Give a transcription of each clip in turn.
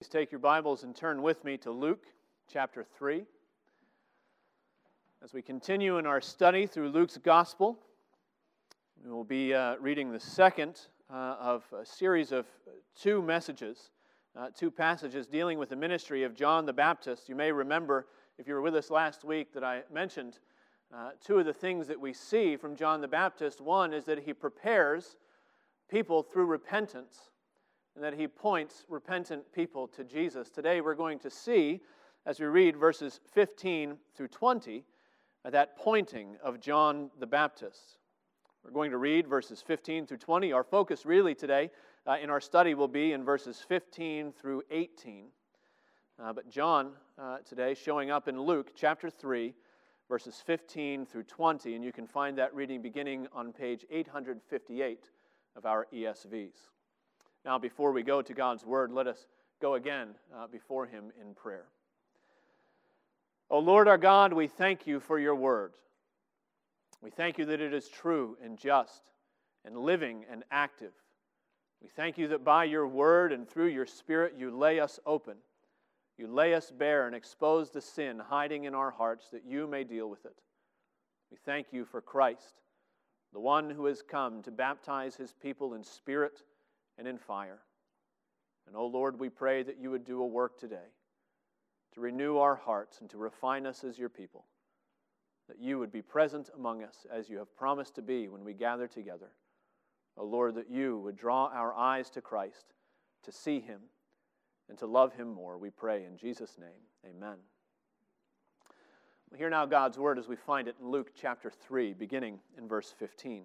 Please take your Bibles and turn with me to Luke chapter 3. As we continue in our study through Luke's Gospel, we will be uh, reading the second uh, of a series of two messages, uh, two passages dealing with the ministry of John the Baptist. You may remember, if you were with us last week, that I mentioned uh, two of the things that we see from John the Baptist. One is that he prepares people through repentance and that he points repentant people to Jesus. Today we're going to see, as we read verses 15 through 20, uh, that pointing of John the Baptist. We're going to read verses 15 through 20. Our focus really today uh, in our study will be in verses 15 through 18. Uh, but John uh, today showing up in Luke chapter 3, verses 15 through 20, and you can find that reading beginning on page 858 of our ESVs. Now, before we go to God's Word, let us go again uh, before Him in prayer. O Lord our God, we thank you for your Word. We thank you that it is true and just and living and active. We thank you that by your Word and through your Spirit you lay us open. You lay us bare and expose the sin hiding in our hearts that you may deal with it. We thank you for Christ, the one who has come to baptize his people in spirit and in fire. And, O oh Lord, we pray that you would do a work today to renew our hearts and to refine us as your people, that you would be present among us as you have promised to be when we gather together. O oh Lord, that you would draw our eyes to Christ, to see him, and to love him more. We pray in Jesus' name. Amen. We hear now God's word as we find it in Luke chapter 3, beginning in verse 15.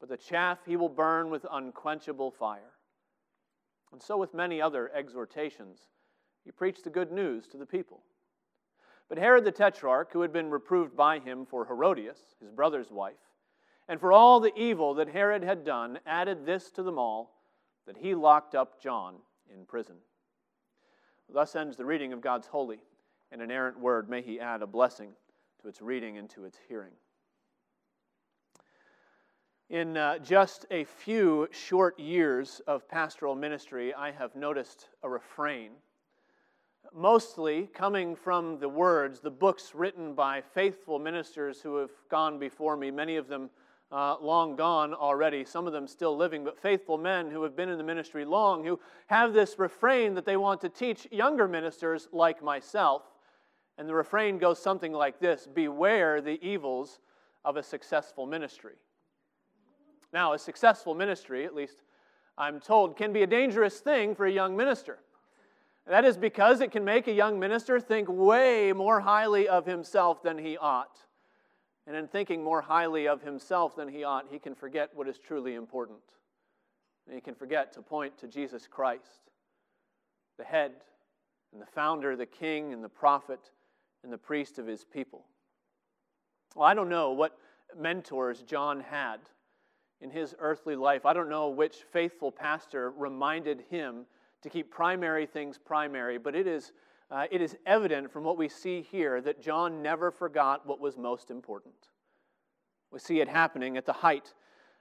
but the chaff he will burn with unquenchable fire. And so, with many other exhortations, he preached the good news to the people. But Herod the Tetrarch, who had been reproved by him for Herodias, his brother's wife, and for all the evil that Herod had done, added this to them all that he locked up John in prison. Thus ends the reading of God's holy and inerrant word. May he add a blessing to its reading and to its hearing. In uh, just a few short years of pastoral ministry, I have noticed a refrain, mostly coming from the words, the books written by faithful ministers who have gone before me, many of them uh, long gone already, some of them still living, but faithful men who have been in the ministry long, who have this refrain that they want to teach younger ministers like myself. And the refrain goes something like this Beware the evils of a successful ministry. Now, a successful ministry, at least I'm told, can be a dangerous thing for a young minister. That is because it can make a young minister think way more highly of himself than he ought. And in thinking more highly of himself than he ought, he can forget what is truly important. And he can forget to point to Jesus Christ, the head and the founder, the king and the prophet and the priest of his people. Well, I don't know what mentors John had in his earthly life. I don't know which faithful pastor reminded him to keep primary things primary, but it is, uh, it is evident from what we see here that John never forgot what was most important. We see it happening at the height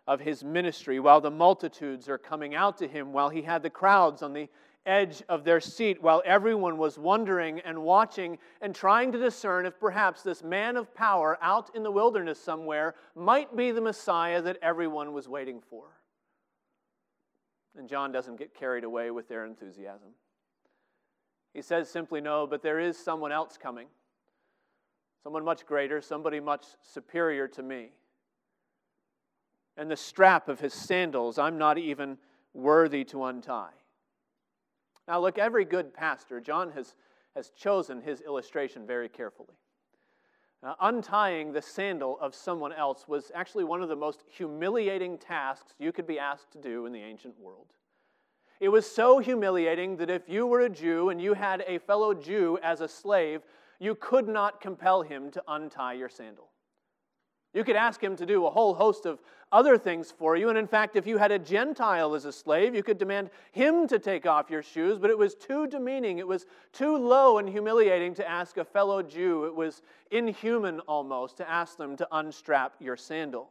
of his ministry while the multitudes are coming out to him, while he had the crowds on the edge of their seat while everyone was wondering and watching and trying to discern if perhaps this man of power out in the wilderness somewhere might be the Messiah that everyone was waiting for. And John doesn't get carried away with their enthusiasm. He says simply, No, but there is someone else coming, someone much greater, somebody much superior to me. And the strap of his sandals I'm not even worthy to untie. Now, look, every good pastor, John has, has chosen his illustration very carefully. Untying the sandal of someone else was actually one of the most humiliating tasks you could be asked to do in the ancient world. It was so humiliating that if you were a Jew and you had a fellow Jew as a slave, you could not compel him to untie your sandal. You could ask him to do a whole host of other things for you. And in fact, if you had a Gentile as a slave, you could demand him to take off your shoes, but it was too demeaning. It was too low and humiliating to ask a fellow Jew. It was inhuman almost to ask them to unstrap your sandal.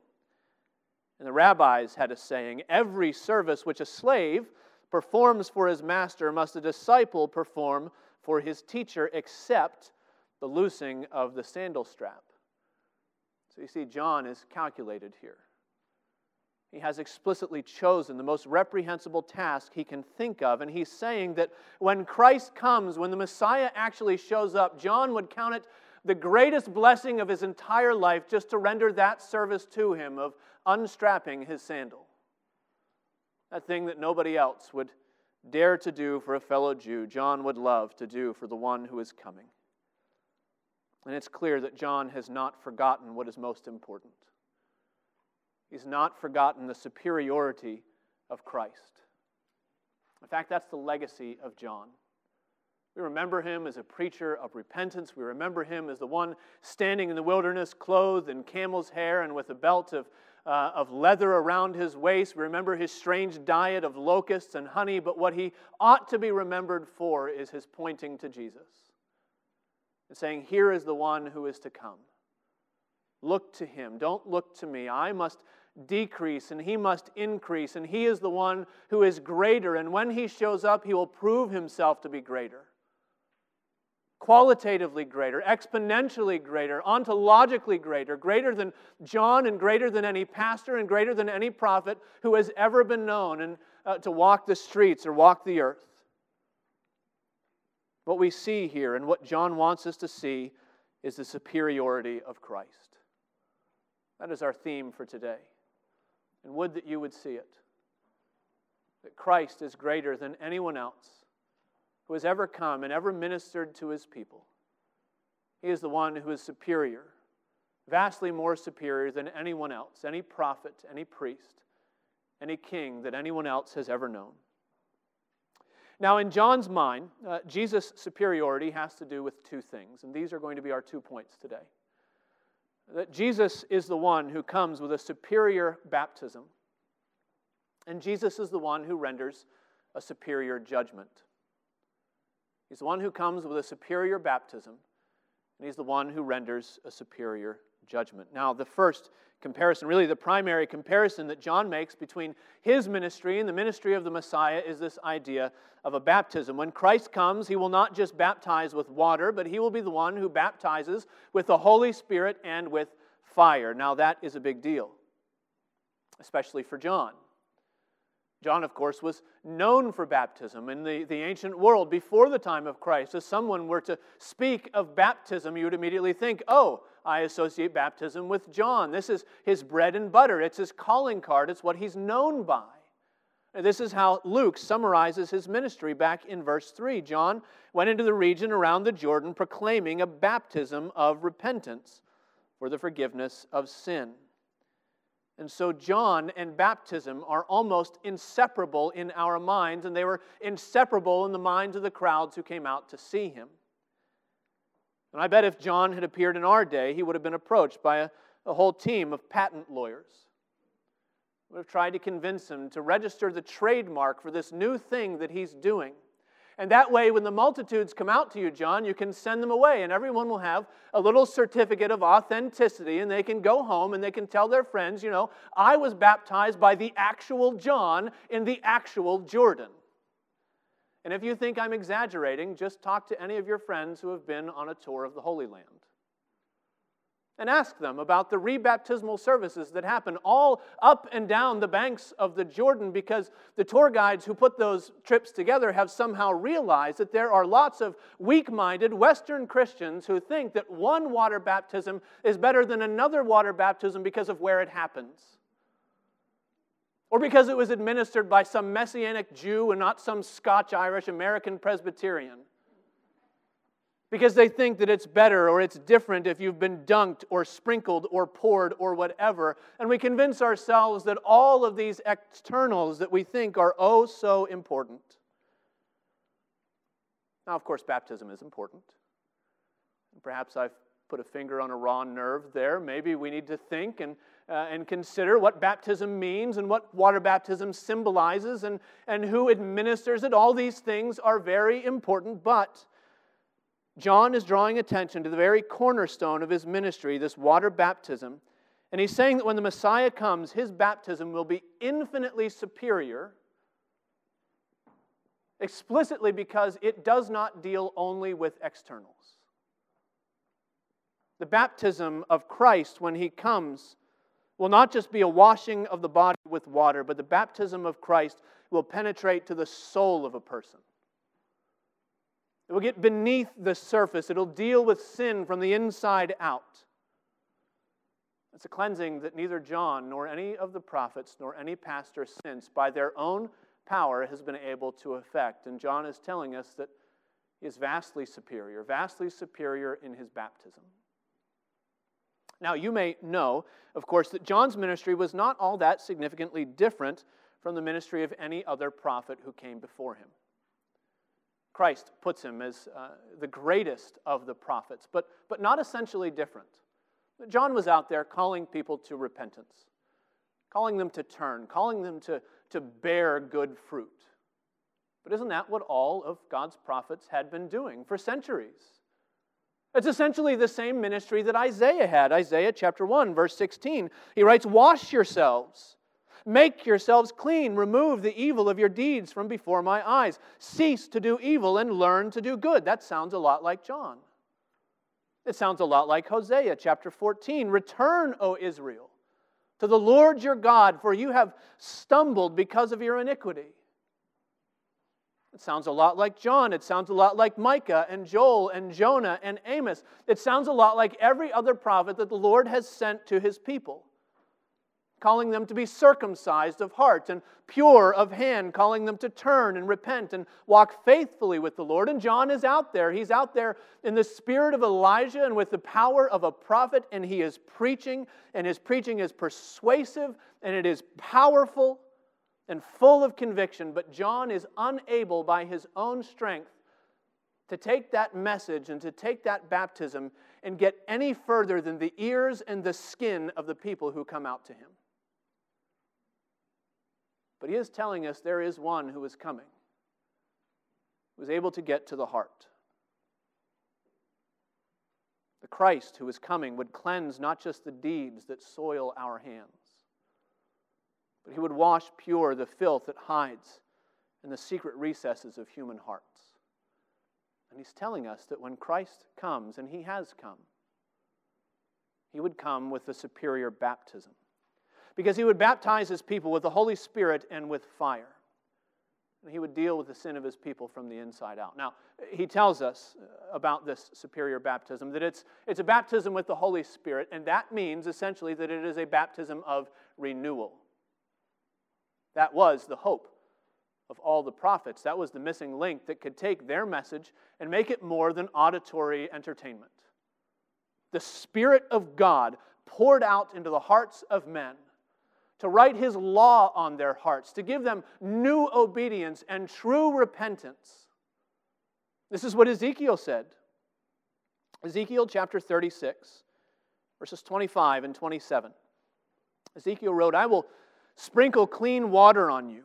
And the rabbis had a saying every service which a slave performs for his master must a disciple perform for his teacher, except the loosing of the sandal strap. So you see, John is calculated here. He has explicitly chosen the most reprehensible task he can think of. And he's saying that when Christ comes, when the Messiah actually shows up, John would count it the greatest blessing of his entire life just to render that service to him of unstrapping his sandal. That thing that nobody else would dare to do for a fellow Jew, John would love to do for the one who is coming. And it's clear that John has not forgotten what is most important. He's not forgotten the superiority of Christ. In fact, that's the legacy of John. We remember him as a preacher of repentance. We remember him as the one standing in the wilderness, clothed in camel's hair and with a belt of, uh, of leather around his waist. We remember his strange diet of locusts and honey. But what he ought to be remembered for is his pointing to Jesus and saying, Here is the one who is to come. Look to him. Don't look to me. I must decrease and he must increase, and he is the one who is greater. And when he shows up, he will prove himself to be greater. Qualitatively greater, exponentially greater, ontologically greater, greater than John and greater than any pastor and greater than any prophet who has ever been known and, uh, to walk the streets or walk the earth. What we see here and what John wants us to see is the superiority of Christ. That is our theme for today. And would that you would see it. That Christ is greater than anyone else who has ever come and ever ministered to his people. He is the one who is superior, vastly more superior than anyone else, any prophet, any priest, any king that anyone else has ever known. Now, in John's mind, uh, Jesus' superiority has to do with two things, and these are going to be our two points today. That Jesus is the one who comes with a superior baptism, and Jesus is the one who renders a superior judgment. He's the one who comes with a superior baptism, and he's the one who renders a superior judgment. Now, the first comparison, really the primary comparison that John makes between his ministry and the ministry of the Messiah is this idea of a baptism. When Christ comes, he will not just baptize with water, but he will be the one who baptizes with the Holy Spirit and with fire. Now, that is a big deal, especially for John. John, of course, was known for baptism in the, the ancient world before the time of Christ. If someone were to speak of baptism, you would immediately think, oh, I associate baptism with John. This is his bread and butter, it's his calling card, it's what he's known by. This is how Luke summarizes his ministry back in verse 3. John went into the region around the Jordan proclaiming a baptism of repentance for the forgiveness of sin. And so, John and baptism are almost inseparable in our minds, and they were inseparable in the minds of the crowds who came out to see him. And I bet if John had appeared in our day, he would have been approached by a, a whole team of patent lawyers. Would have tried to convince him to register the trademark for this new thing that he's doing. And that way, when the multitudes come out to you, John, you can send them away, and everyone will have a little certificate of authenticity, and they can go home and they can tell their friends, you know, I was baptized by the actual John in the actual Jordan. And if you think I'm exaggerating, just talk to any of your friends who have been on a tour of the Holy Land and ask them about the rebaptismal services that happen all up and down the banks of the Jordan because the tour guides who put those trips together have somehow realized that there are lots of weak minded Western Christians who think that one water baptism is better than another water baptism because of where it happens. Or because it was administered by some Messianic Jew and not some Scotch Irish American Presbyterian. Because they think that it's better or it's different if you've been dunked or sprinkled or poured or whatever. And we convince ourselves that all of these externals that we think are oh so important. Now, of course, baptism is important. Perhaps I've put a finger on a raw nerve there. Maybe we need to think and, uh, and consider what baptism means and what water baptism symbolizes and, and who administers it. All these things are very important, but John is drawing attention to the very cornerstone of his ministry, this water baptism. And he's saying that when the Messiah comes, his baptism will be infinitely superior, explicitly because it does not deal only with externals. The baptism of Christ, when he comes, will not just be a washing of the body with water, but the baptism of Christ will penetrate to the soul of a person. It will get beneath the surface. It'll deal with sin from the inside out. It's a cleansing that neither John nor any of the prophets nor any pastor since, by their own power, has been able to effect. And John is telling us that he is vastly superior, vastly superior in his baptism. Now, you may know, of course, that John's ministry was not all that significantly different from the ministry of any other prophet who came before him. Christ puts him as uh, the greatest of the prophets, but, but not essentially different. John was out there calling people to repentance, calling them to turn, calling them to, to bear good fruit. But isn't that what all of God's prophets had been doing for centuries? It's essentially the same ministry that Isaiah had. Isaiah chapter 1, verse 16. He writes, Wash yourselves Make yourselves clean. Remove the evil of your deeds from before my eyes. Cease to do evil and learn to do good. That sounds a lot like John. It sounds a lot like Hosea chapter 14. Return, O Israel, to the Lord your God, for you have stumbled because of your iniquity. It sounds a lot like John. It sounds a lot like Micah and Joel and Jonah and Amos. It sounds a lot like every other prophet that the Lord has sent to his people calling them to be circumcised of heart and pure of hand, calling them to turn and repent and walk faithfully with the Lord. And John is out there. He's out there in the spirit of Elijah and with the power of a prophet, and he is preaching, and his preaching is persuasive and it is powerful and full of conviction. But John is unable by his own strength to take that message and to take that baptism and get any further than the ears and the skin of the people who come out to him. But he is telling us there is one who is coming, who is able to get to the heart. The Christ who is coming would cleanse not just the deeds that soil our hands, but he would wash pure the filth that hides in the secret recesses of human hearts. And he's telling us that when Christ comes, and he has come, he would come with a superior baptism because he would baptize his people with the Holy Spirit and with fire. And he would deal with the sin of his people from the inside out. Now, he tells us about this superior baptism that it's, it's a baptism with the Holy Spirit, and that means essentially that it is a baptism of renewal. That was the hope of all the prophets. That was the missing link that could take their message and make it more than auditory entertainment. The Spirit of God poured out into the hearts of men to write his law on their hearts, to give them new obedience and true repentance. This is what Ezekiel said. Ezekiel chapter 36, verses 25 and 27. Ezekiel wrote, I will sprinkle clean water on you,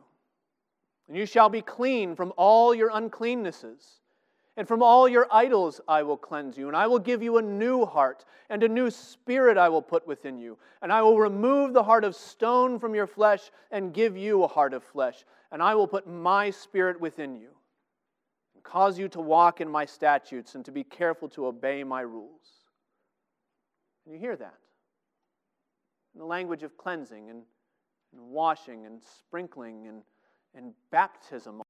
and you shall be clean from all your uncleannesses. And from all your idols I will cleanse you, and I will give you a new heart, and a new spirit I will put within you. And I will remove the heart of stone from your flesh, and give you a heart of flesh. And I will put my spirit within you, and cause you to walk in my statutes, and to be careful to obey my rules. And you hear that? In the language of cleansing, and, and washing, and sprinkling, and, and baptism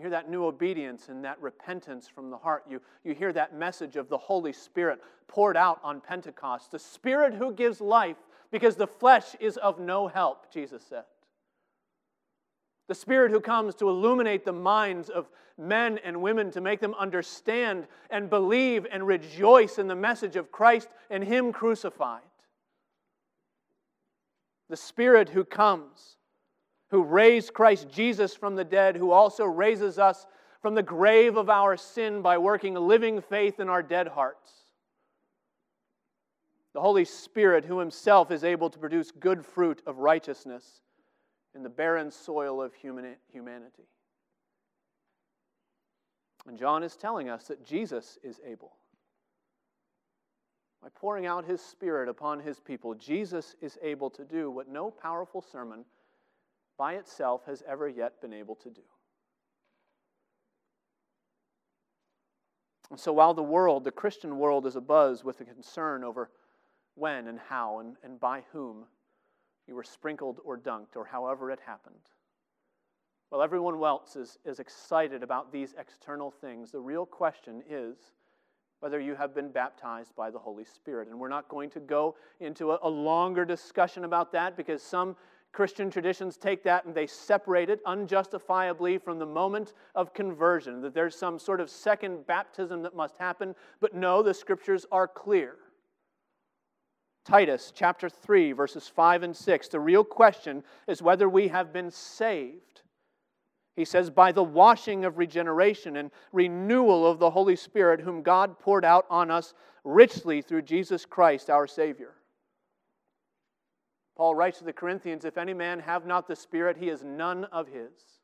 you hear that new obedience and that repentance from the heart. You, you hear that message of the Holy Spirit poured out on Pentecost. The Spirit who gives life because the flesh is of no help, Jesus said. The Spirit who comes to illuminate the minds of men and women, to make them understand and believe and rejoice in the message of Christ and Him crucified. The Spirit who comes, who raised Christ Jesus from the dead, who also raises us from the grave of our sin by working a living faith in our dead hearts. The Holy Spirit, who Himself is able to produce good fruit of righteousness in the barren soil of human, humanity. And John is telling us that Jesus is able. By pouring out his Spirit upon his people, Jesus is able to do what no powerful sermon by itself has ever yet been able to do. And so while the world, the Christian world, is abuzz with a concern over when and how and, and by whom you were sprinkled or dunked, or however it happened. While everyone else is, is excited about these external things, the real question is whether you have been baptized by the Holy Spirit. And we're not going to go into a, a longer discussion about that because some Christian traditions take that and they separate it unjustifiably from the moment of conversion, that there's some sort of second baptism that must happen. But no, the scriptures are clear. Titus chapter 3, verses 5 and 6. The real question is whether we have been saved. He says, by the washing of regeneration and renewal of the Holy Spirit, whom God poured out on us richly through Jesus Christ our Savior. Paul writes to the Corinthians if any man have not the Spirit, he is none of his.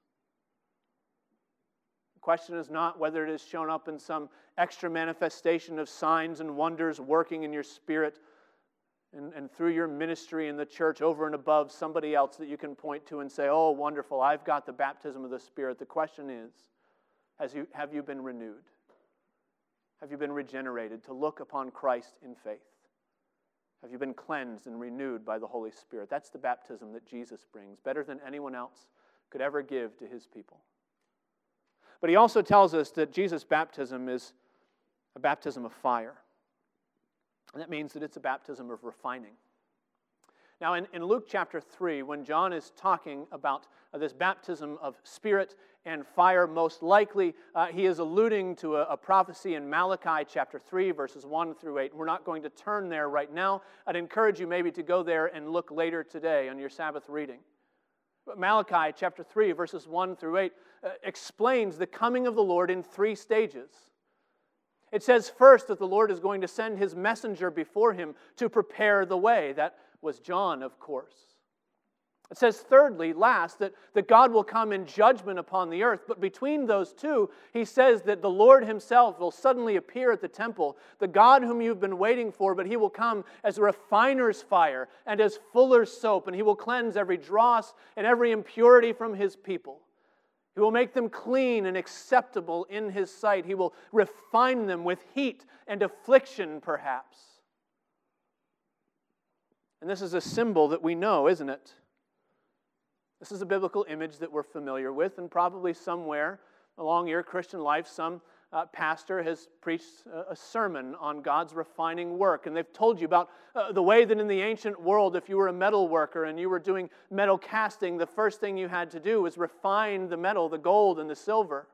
The question is not whether it has shown up in some extra manifestation of signs and wonders working in your spirit and, and through your ministry in the church over and above somebody else that you can point to and say, Oh, wonderful, I've got the baptism of the Spirit. The question is, has you, have you been renewed? Have you been regenerated to look upon Christ in faith? Have you been cleansed and renewed by the Holy Spirit? That's the baptism that Jesus brings, better than anyone else could ever give to his people. But he also tells us that Jesus' baptism is a baptism of fire. And that means that it's a baptism of refining. Now, in, in Luke chapter 3, when John is talking about uh, this baptism of spirit and fire, most likely uh, he is alluding to a, a, prophecy in Malachi chapter 3, verses 1 through 8. We're not going to turn there right now. I'd encourage you maybe to go there and look later today on your Sabbath reading. But Malachi chapter 3, verses 1 through 8, uh, explains the coming of the Lord in three stages. It says first that the Lord is going to send his messenger before him to prepare the way. That was John, of course. It says, thirdly, last, that, that God will come in judgment upon the earth. But between those two, he says that the Lord himself will suddenly appear at the temple, the God whom you've been waiting for, but he will come as a refiner's fire and as fuller's soap, and he will cleanse every dross and every impurity from his people. He will make them clean and acceptable in His sight. He will refine them with heat and affliction, perhaps. And this is a symbol that we know, isn't it? This is a biblical image that we're familiar with, and probably somewhere along your Christian life, some uh, pastor has preached a, a, sermon on God's refining work. And they've told you about uh, the way that in the ancient world, if you were a metal worker and you were doing metal casting, the first thing you had to do was refine the metal, the gold and the silver.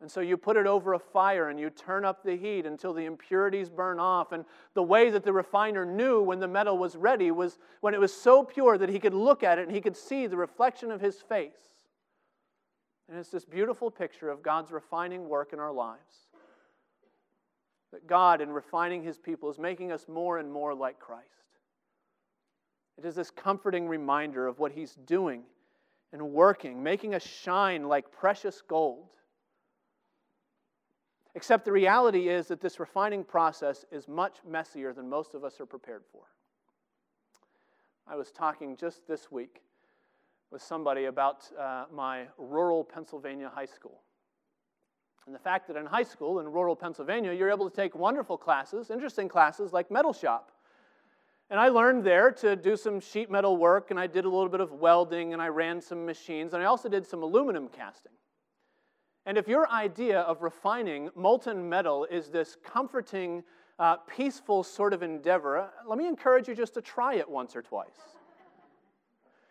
And so you put it over a fire and you turn up the heat until the impurities burn off. And the way that the refiner knew when the metal was ready was when it was so pure that he could look at it and he could see the reflection of his face. And it's this beautiful picture of God's refining work in our lives. That God, in refining his people, is making us more and more like Christ. It is this comforting reminder of what he's doing and working, making us shine like precious gold. Except the reality is that this refining process is much messier than most of us are prepared for. I was talking just this week with somebody about uh, my rural Pennsylvania high school. And the fact that in high school in rural Pennsylvania, you're able to take wonderful classes, interesting classes like metal shop. And I learned there to do some sheet metal work, and I did a little bit of welding, and I ran some machines, and I also did some aluminum casting. And if your idea of refining molten metal is this comforting, uh, peaceful sort of endeavor, let me encourage you just to try it once or twice.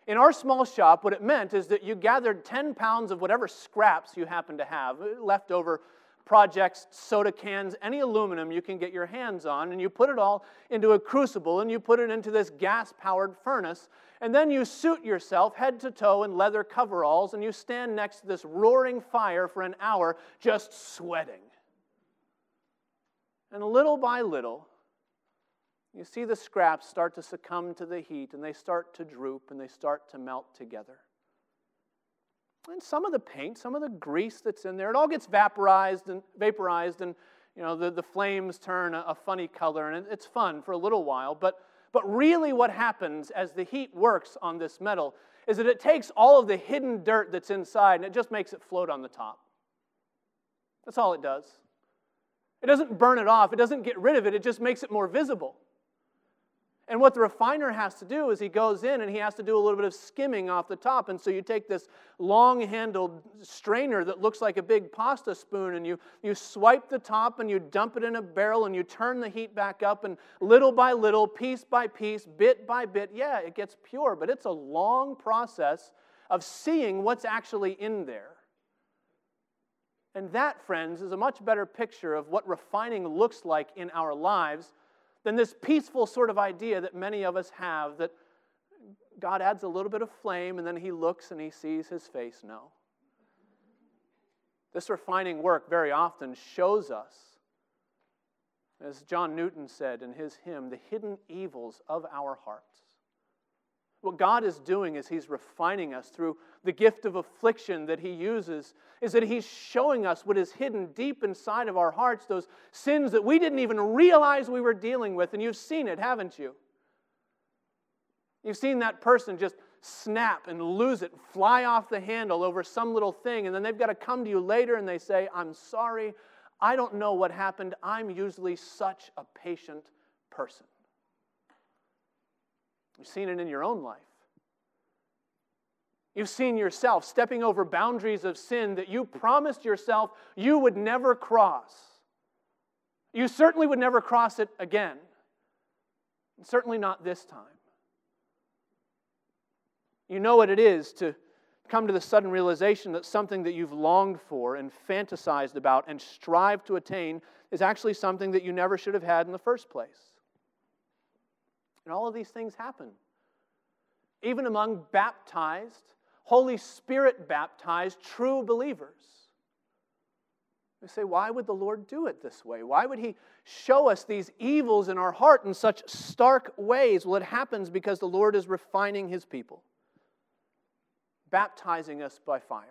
In our small shop, what it meant is that you gathered 10 pounds of whatever scraps you happen to have, leftover projects, soda cans, any aluminum you can get your hands on, and you put it all into a crucible and you put it into this gas powered furnace. And then you suit yourself head to toe in leather coveralls and you stand next to this roaring fire for an hour just sweating. And little by little, you see the scraps start to succumb to the heat and they start to droop and they start to melt together. And some of the paint, some of the grease that's in there, it all gets vaporized and vaporized and you know the, the flames turn a, a funny color and it's fun for a little while. But, but really what happens as the heat works on this metal is that it takes all of the hidden dirt that's inside and it just makes it float on the top. That's all it does. It doesn't burn it off, it doesn't get rid of it, it just makes it more visible. And what the refiner has to do is he goes in and he has to do a little bit of skimming off the top. And so you take this long handled strainer that looks like a big pasta spoon and you, you swipe the top and you dump it in a barrel and you turn the heat back up. And little by little, piece by piece, bit by bit, yeah, it gets pure. But it's a long process of seeing what's actually in there. And that, friends, is a much better picture of what refining looks like in our lives than this peaceful sort of idea that many of us have that God adds a little bit of flame and then he looks and he sees his face. No. This refining work very often shows us, as John Newton said in his hymn, the hidden evils of our hearts. What God is doing is He's refining us through the gift of affliction that He uses, is that He's showing us what is hidden deep inside of our hearts, those sins that we didn't even realize we were dealing with. And you've seen it, haven't you? You've seen that person just snap and lose it, fly off the handle over some little thing, and then they've got to come to you later and they say, I'm sorry, I don't know what happened. I'm usually such a patient person. You've seen it in your own life. You've seen yourself stepping over boundaries of sin that you promised yourself you would never cross. You certainly would never cross it again. And certainly not this time. You know what it is to come to the sudden realization that something that you've longed for and fantasized about and strived to attain is actually something that you never should have had in the first place. And all of these things happen. Even among baptized, Holy Spirit baptized true believers. We say, why would the Lord do it this way? Why would He show us these evils in our heart in such stark ways? Well, it happens because the Lord is refining His people, baptizing us by fire.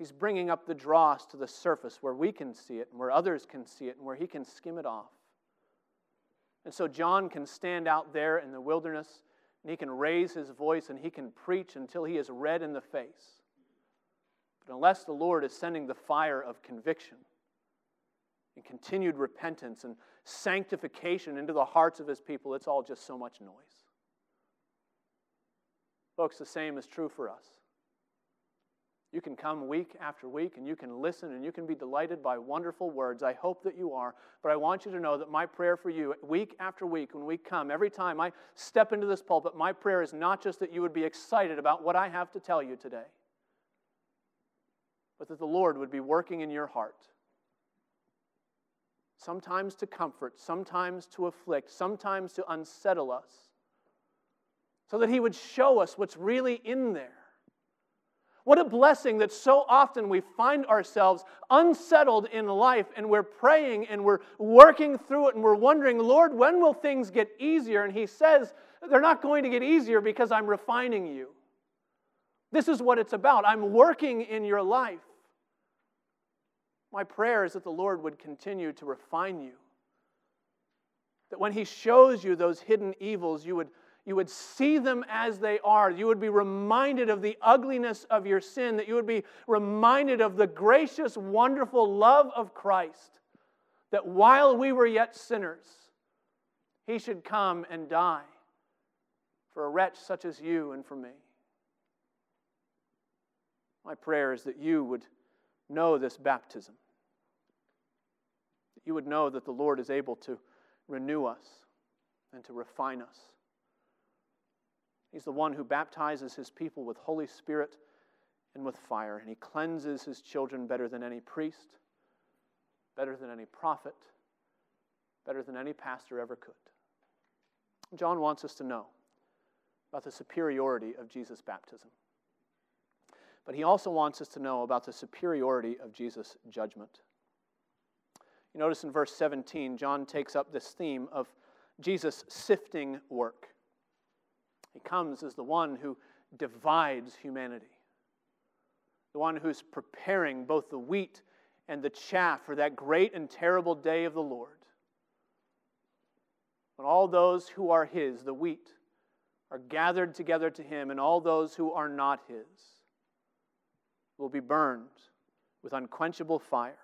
He's bringing up the dross to the surface where we can see it and where others can see it and where He can skim it off. And so John can stand out there in the wilderness and he can raise his voice and he can preach until he is red in the face. But unless the Lord is sending the fire of conviction and continued repentance and sanctification into the hearts of his people, it's all just so much noise. Folks, the same is true for us. You can come week after week and you can listen and you can be delighted by wonderful words. I hope that you are. But I want you to know that my prayer for you, week after week, when we come, every time I step into this pulpit, my prayer is not just that you would be excited about what I have to tell you today, but that the Lord would be working in your heart. Sometimes to comfort, sometimes to afflict, sometimes to unsettle us, so that He would show us what's really in there what a blessing that so often we find ourselves unsettled in life and we're praying and we're working through it and we're wondering, Lord, when will things get easier? And He says, they're not going to get easier because I'm refining you. This is what it's about. I'm working in your life. My prayer is that the Lord would continue to refine you. That when He shows you those hidden evils, you would you would see them as they are. You would be reminded of the ugliness of your sin, that you would be reminded of the gracious, wonderful love of Christ, that while we were yet sinners, he should come and die for a wretch such as you and for me. My prayer is that you would know this baptism, that you would know that the Lord is able to renew us and to refine us He's the one who baptizes his people with Holy Spirit and with fire, and he cleanses his children better than any priest, better than any prophet, better than any pastor ever could. John wants us to know about the superiority of Jesus' baptism. But he also wants us to know about the superiority of Jesus' judgment. You notice in verse 17, John takes up this theme of Jesus' sifting work. He comes as the one who divides humanity, the one who's preparing both the wheat and the chaff for that great and terrible day of the Lord. When all those who are His, the wheat, are gathered together to Him, and all those who are not His will be burned with unquenchable fire.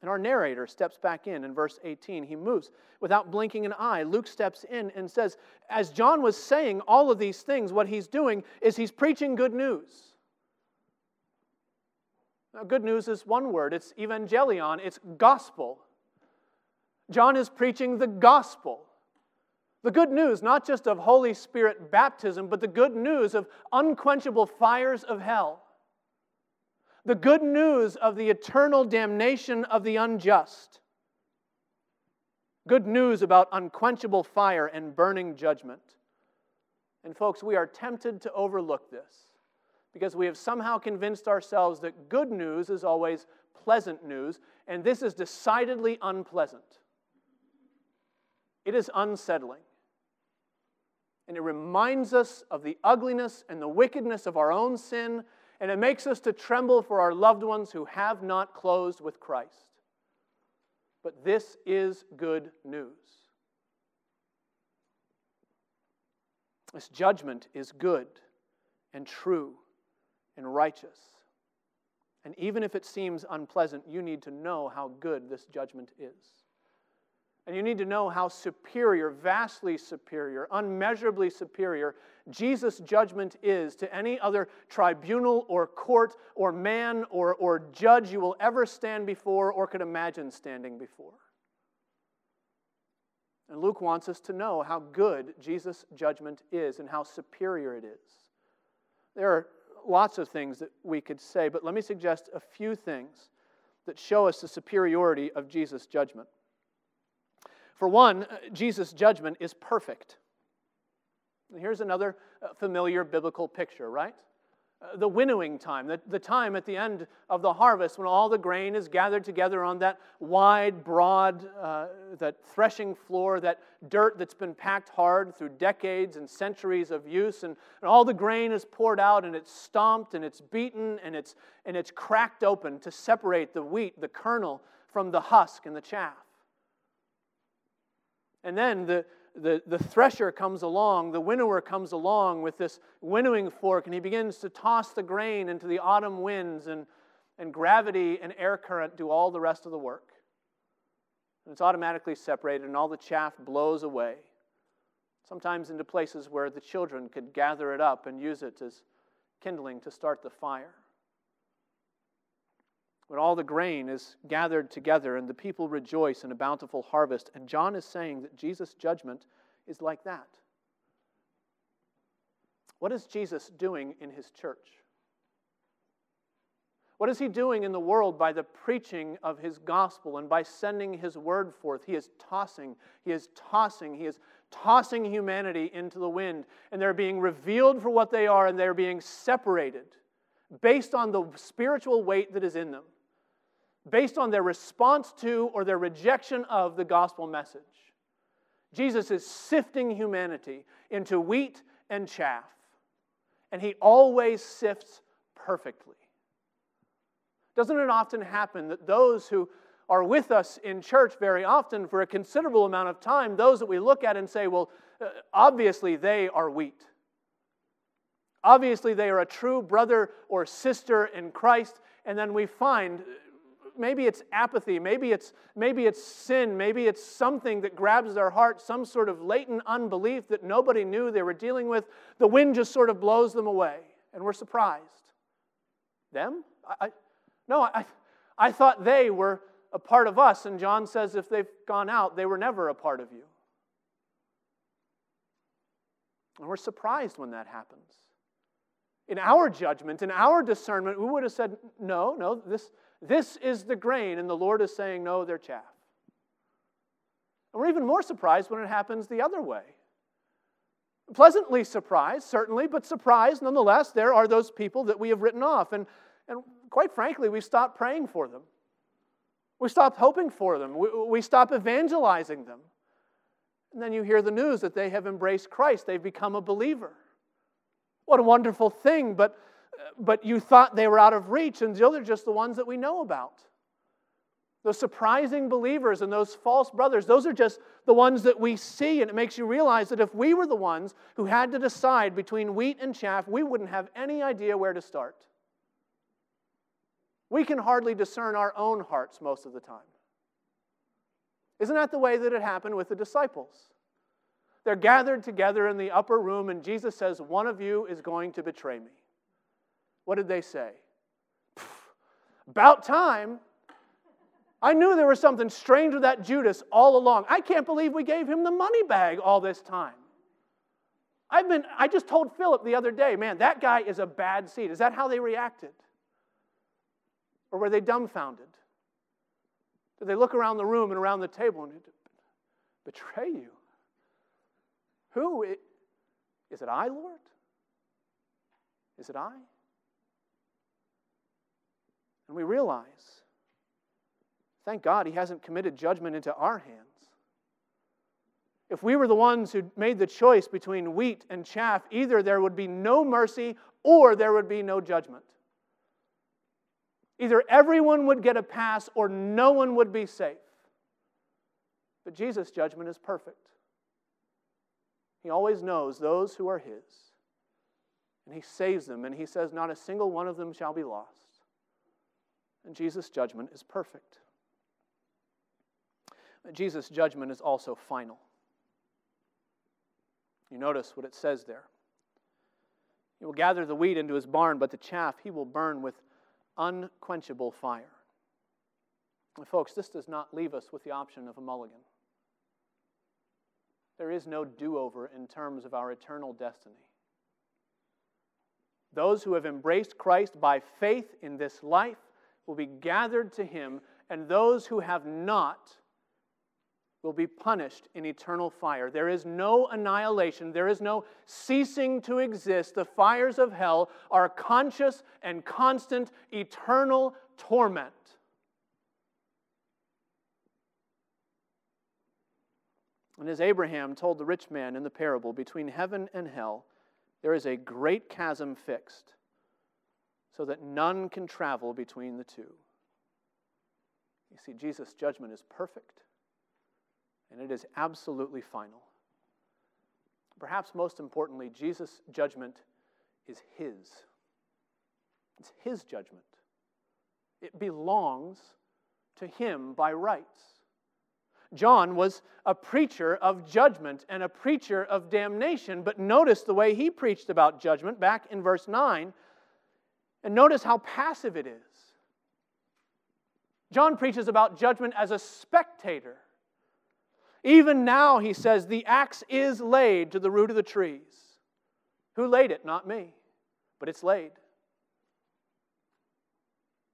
And our narrator steps back in in verse 18. He moves without blinking an eye. Luke steps in and says, As John was saying all of these things, what he's doing is he's preaching good news. Now, good news is one word it's evangelion, it's gospel. John is preaching the gospel. The good news, not just of Holy Spirit baptism, but the good news of unquenchable fires of hell the good news of the eternal damnation of the unjust. Good news about unquenchable fire and burning judgment. And, folks, we are tempted to overlook this because we have somehow convinced ourselves that good news is always pleasant news, and this is decidedly unpleasant. It is unsettling. And it reminds us of the ugliness and the wickedness of our own sin and it makes us to tremble for our loved ones who have not closed with Christ. But this is good news. This judgment is good and true and righteous. And even if it seems unpleasant, you need to know how good this judgment is. And you need to know how superior, vastly superior, unmeasurably superior Jesus' judgment is to any other tribunal or court or man or, or judge you will ever stand before or could imagine standing before. And Luke wants us to know how good Jesus' judgment is and how superior it is. There are lots of things that we could say, but let me suggest a few things that show us the superiority of Jesus' judgment. For one, uh, Jesus' judgment is perfect. Here's another uh, familiar biblical picture, right? Uh, the winnowing time, the, the time at the end of the harvest when all the grain is gathered together on that wide, broad, uh, that threshing floor, that dirt that's been packed hard through decades and centuries of use, and, and all the grain is poured out and it's stomped and it's beaten and it's, and it's cracked open to separate the wheat, the kernel, from the husk and the chaff. And then the, the, the thresher comes along, the winnower comes along with this winnowing fork, and he begins to toss the grain into the autumn winds, and, and gravity and air current do all the rest of the work. And it's automatically separated, and all the chaff blows away, sometimes into places where the children could gather it up and use it as kindling to start the fire when all the grain is gathered together and the people rejoice in a bountiful harvest. And John is saying that Jesus' judgment is like that. What is Jesus doing in his church? What is he doing in the world by the preaching of his gospel and by sending his word forth? He is tossing, he is tossing, he is tossing humanity into the wind. And they're being revealed for what they are and they're being separated based on the spiritual weight that is in them based on their response to or their rejection of the gospel message. Jesus is sifting humanity into wheat and chaff, and he always sifts perfectly. Doesn't it often happen that those who are with us in church very often for a considerable amount of time, those that we look at and say, well, uh, obviously they are wheat. Obviously, they are a true brother or sister in Christ. And then we find maybe it's apathy, maybe it's, maybe it's sin, maybe it's something that grabs their heart, some sort of latent unbelief that nobody knew they were dealing with. The wind just sort of blows them away, and we're surprised. Them? I, I no, I, I thought they were a part of us, and John says if they've gone out, they were never a part of you. And we're surprised when that happens. In our judgment, in our discernment, we would have said, no, no, this, this is the grain. And the Lord is saying, no, they're chaff. And we're even more surprised when it happens the other way. Pleasantly surprised, certainly, but surprised nonetheless, there are those people that we have written off. And, and quite frankly, we stopped praying for them. We stopped hoping for them. We, we stopped evangelizing them. And then you hear the news that they have embraced Christ, they've become a believer. What a wonderful thing, but, but you thought they were out of reach, and those are just the ones that we know about. Those surprising believers and those false brothers, those are just the ones that we see. And it makes you realize that if we were the ones who had to decide between wheat and chaff, we wouldn't have any idea where to start. We can hardly discern our own hearts most of the time. Isn't that the way that it happened with the disciples? They're gathered together in the upper room, and Jesus says, One of you is going to betray me. What did they say? About time. I knew there was something strange with that Judas all along. I can't believe we gave him the money bag all this time. I've been, I just told Philip the other day, man, that guy is a bad seed. Is that how they reacted? Or were they dumbfounded? Did they look around the room and around the table and betray you? Who? Is it I, Lord? Is it I? And we realize Thank God he hasn't committed judgment into our hands. If we were the ones who made the choice between wheat and chaff, either there would be no mercy or there would be no judgment. Either everyone would get a pass or no one would be safe. But Jesus' judgment is perfect. He always knows those who are His, and He saves them, and He says, Not a single one of them shall be lost. And Jesus' judgment is perfect. Jesus' judgment is also final. You notice what it says there. He will gather the wheat into his barn, but the chaff he will burn with unquenchable fire. And folks, this does not leave us with the option of a mulligan. There is no do over in terms of our eternal destiny. Those who have embraced Christ by faith in this life will be gathered to him, and those who have not will be punished in eternal fire. There is no annihilation, there is no ceasing to exist. The fires of hell are conscious and constant, eternal torment. And as Abraham told the rich man in the parable, between heaven and hell, there is a great chasm fixed, so that none can travel between the two. You see, Jesus' judgment is perfect and it is absolutely final. Perhaps most importantly, Jesus' judgment is His. It's His judgment. It belongs to Him by rights. John was a preacher of judgment and a preacher of damnation, but notice the way he preached about judgment back in verse 9, and notice how passive it is. John preaches about judgment as a spectator. Even now, he says, the axe is laid to the root of the trees. Who laid it? Not me, but it's laid.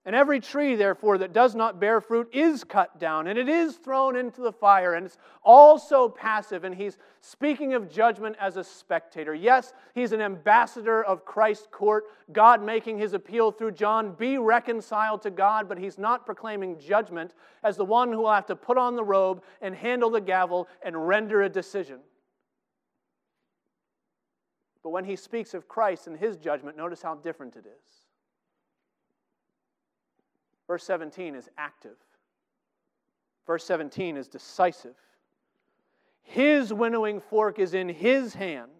And every tree, therefore, that does not bear fruit is cut down, and it is thrown into the fire, and it's also passive. And he's speaking of judgment as a spectator. Yes, he's an ambassador of Christ's court, God making his appeal through John be reconciled to God, but he's not proclaiming judgment as the one who will have to put on the robe and handle the gavel and render a decision. But when he speaks of Christ and his judgment, notice how different it is. Verse 17 is active. Verse 17 is decisive. His winnowing fork is in his hand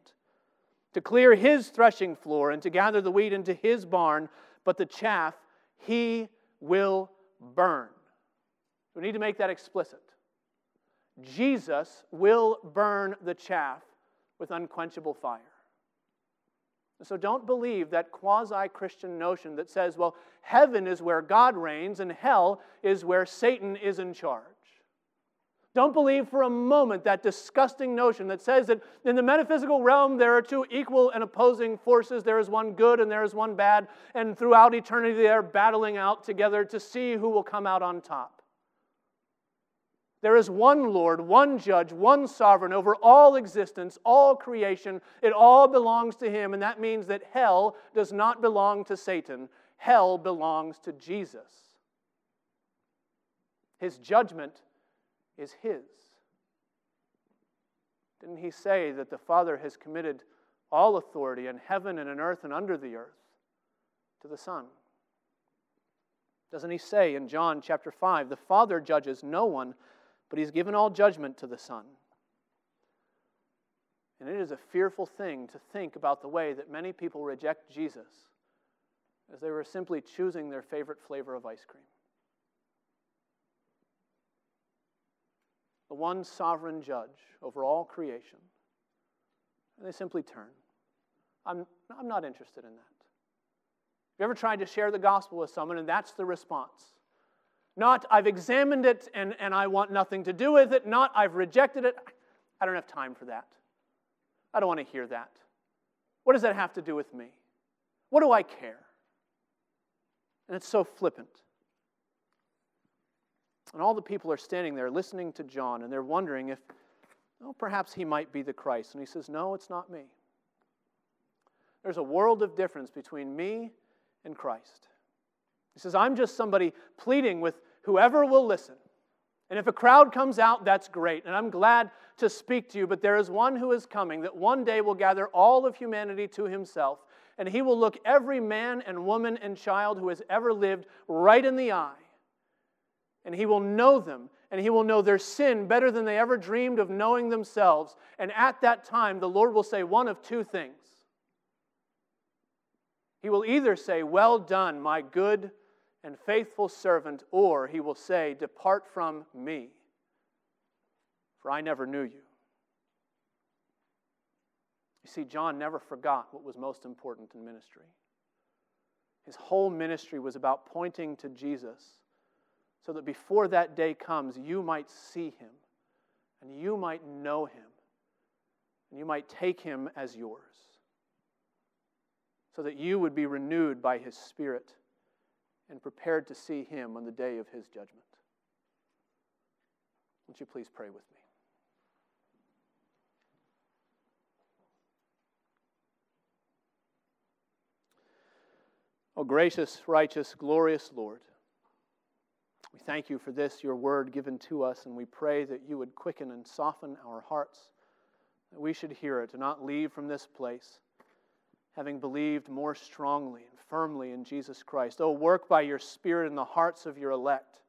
to clear his threshing floor and to gather the wheat into his barn, but the chaff he will burn. We need to make that explicit. Jesus will burn the chaff with unquenchable fire. So don't believe that quasi Christian notion that says, well, heaven is where God reigns and hell is where Satan is in charge. Don't believe for a moment that disgusting notion that says that in the metaphysical realm there are two equal and opposing forces. There is one good and there is one bad, and throughout eternity they are battling out together to see who will come out on top. There is one Lord, one judge, one sovereign over all existence, all creation. It all belongs to Him, and that means that hell does not belong to Satan. Hell belongs to Jesus. His judgment is His. Didn't He say that the Father has committed all authority in heaven and in earth and under the earth to the Son? Doesn't He say in John chapter 5, the Father judges no one? But he's given all judgment to the Son. And it is a fearful thing to think about the way that many people reject Jesus as they were simply choosing their favorite flavor of ice cream. The one sovereign judge over all creation. And they simply turn. I'm, I'm not interested in that. Have you ever tried to share the gospel with someone and that's the response? Not, I've examined it and, and I want nothing to do with it. Not, I've rejected it. I don't have time for that. I don't want to hear that. What does that have to do with me? What do I care? And it's so flippant. And all the people are standing there listening to John and they're wondering if, oh, perhaps he might be the Christ. And he says, No, it's not me. There's a world of difference between me and Christ. He says, I'm just somebody pleading with whoever will listen. And if a crowd comes out, that's great. And I'm glad to speak to you. But there is one who is coming that one day will gather all of humanity to himself. And he will look every man and woman and child who has ever lived right in the eye. And he will know them. And he will know their sin better than they ever dreamed of knowing themselves. And at that time, the Lord will say one of two things. He will either say, Well done, my good and faithful servant, or he will say, Depart from me, for I never knew you. You see, John never forgot what was most important in ministry. His whole ministry was about pointing to Jesus so that before that day comes, you might see him and you might know him and you might take him as yours so that you would be renewed by his Spirit and prepared to see him on the day of his judgment. Won't you please pray with me? O oh, gracious, righteous, glorious Lord, we thank you for this, your word given to us, and we pray that you would quicken and soften our hearts, that we should hear it and not leave from this place having believed more strongly and firmly in Jesus Christ. Oh, work by your Spirit in the hearts of your elect.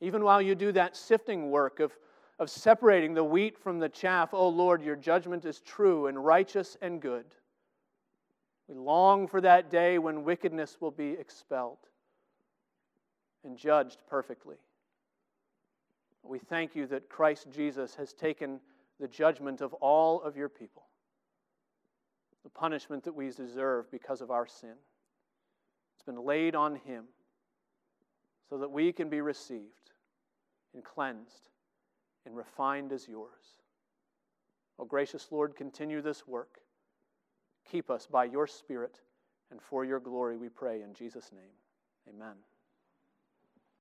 Even while you do that sifting work of, of separating the wheat from the chaff, oh Lord, your judgment is true and righteous and good. We long for that day when wickedness will be expelled and judged perfectly. We thank you that Christ Jesus has taken the judgment of all of your people the punishment that we deserve because of our sin. It's been laid on him so that we can be received and cleansed and refined as yours. O oh, gracious Lord, continue this work. Keep us by your Spirit and for your glory, we pray in Jesus' name. Amen.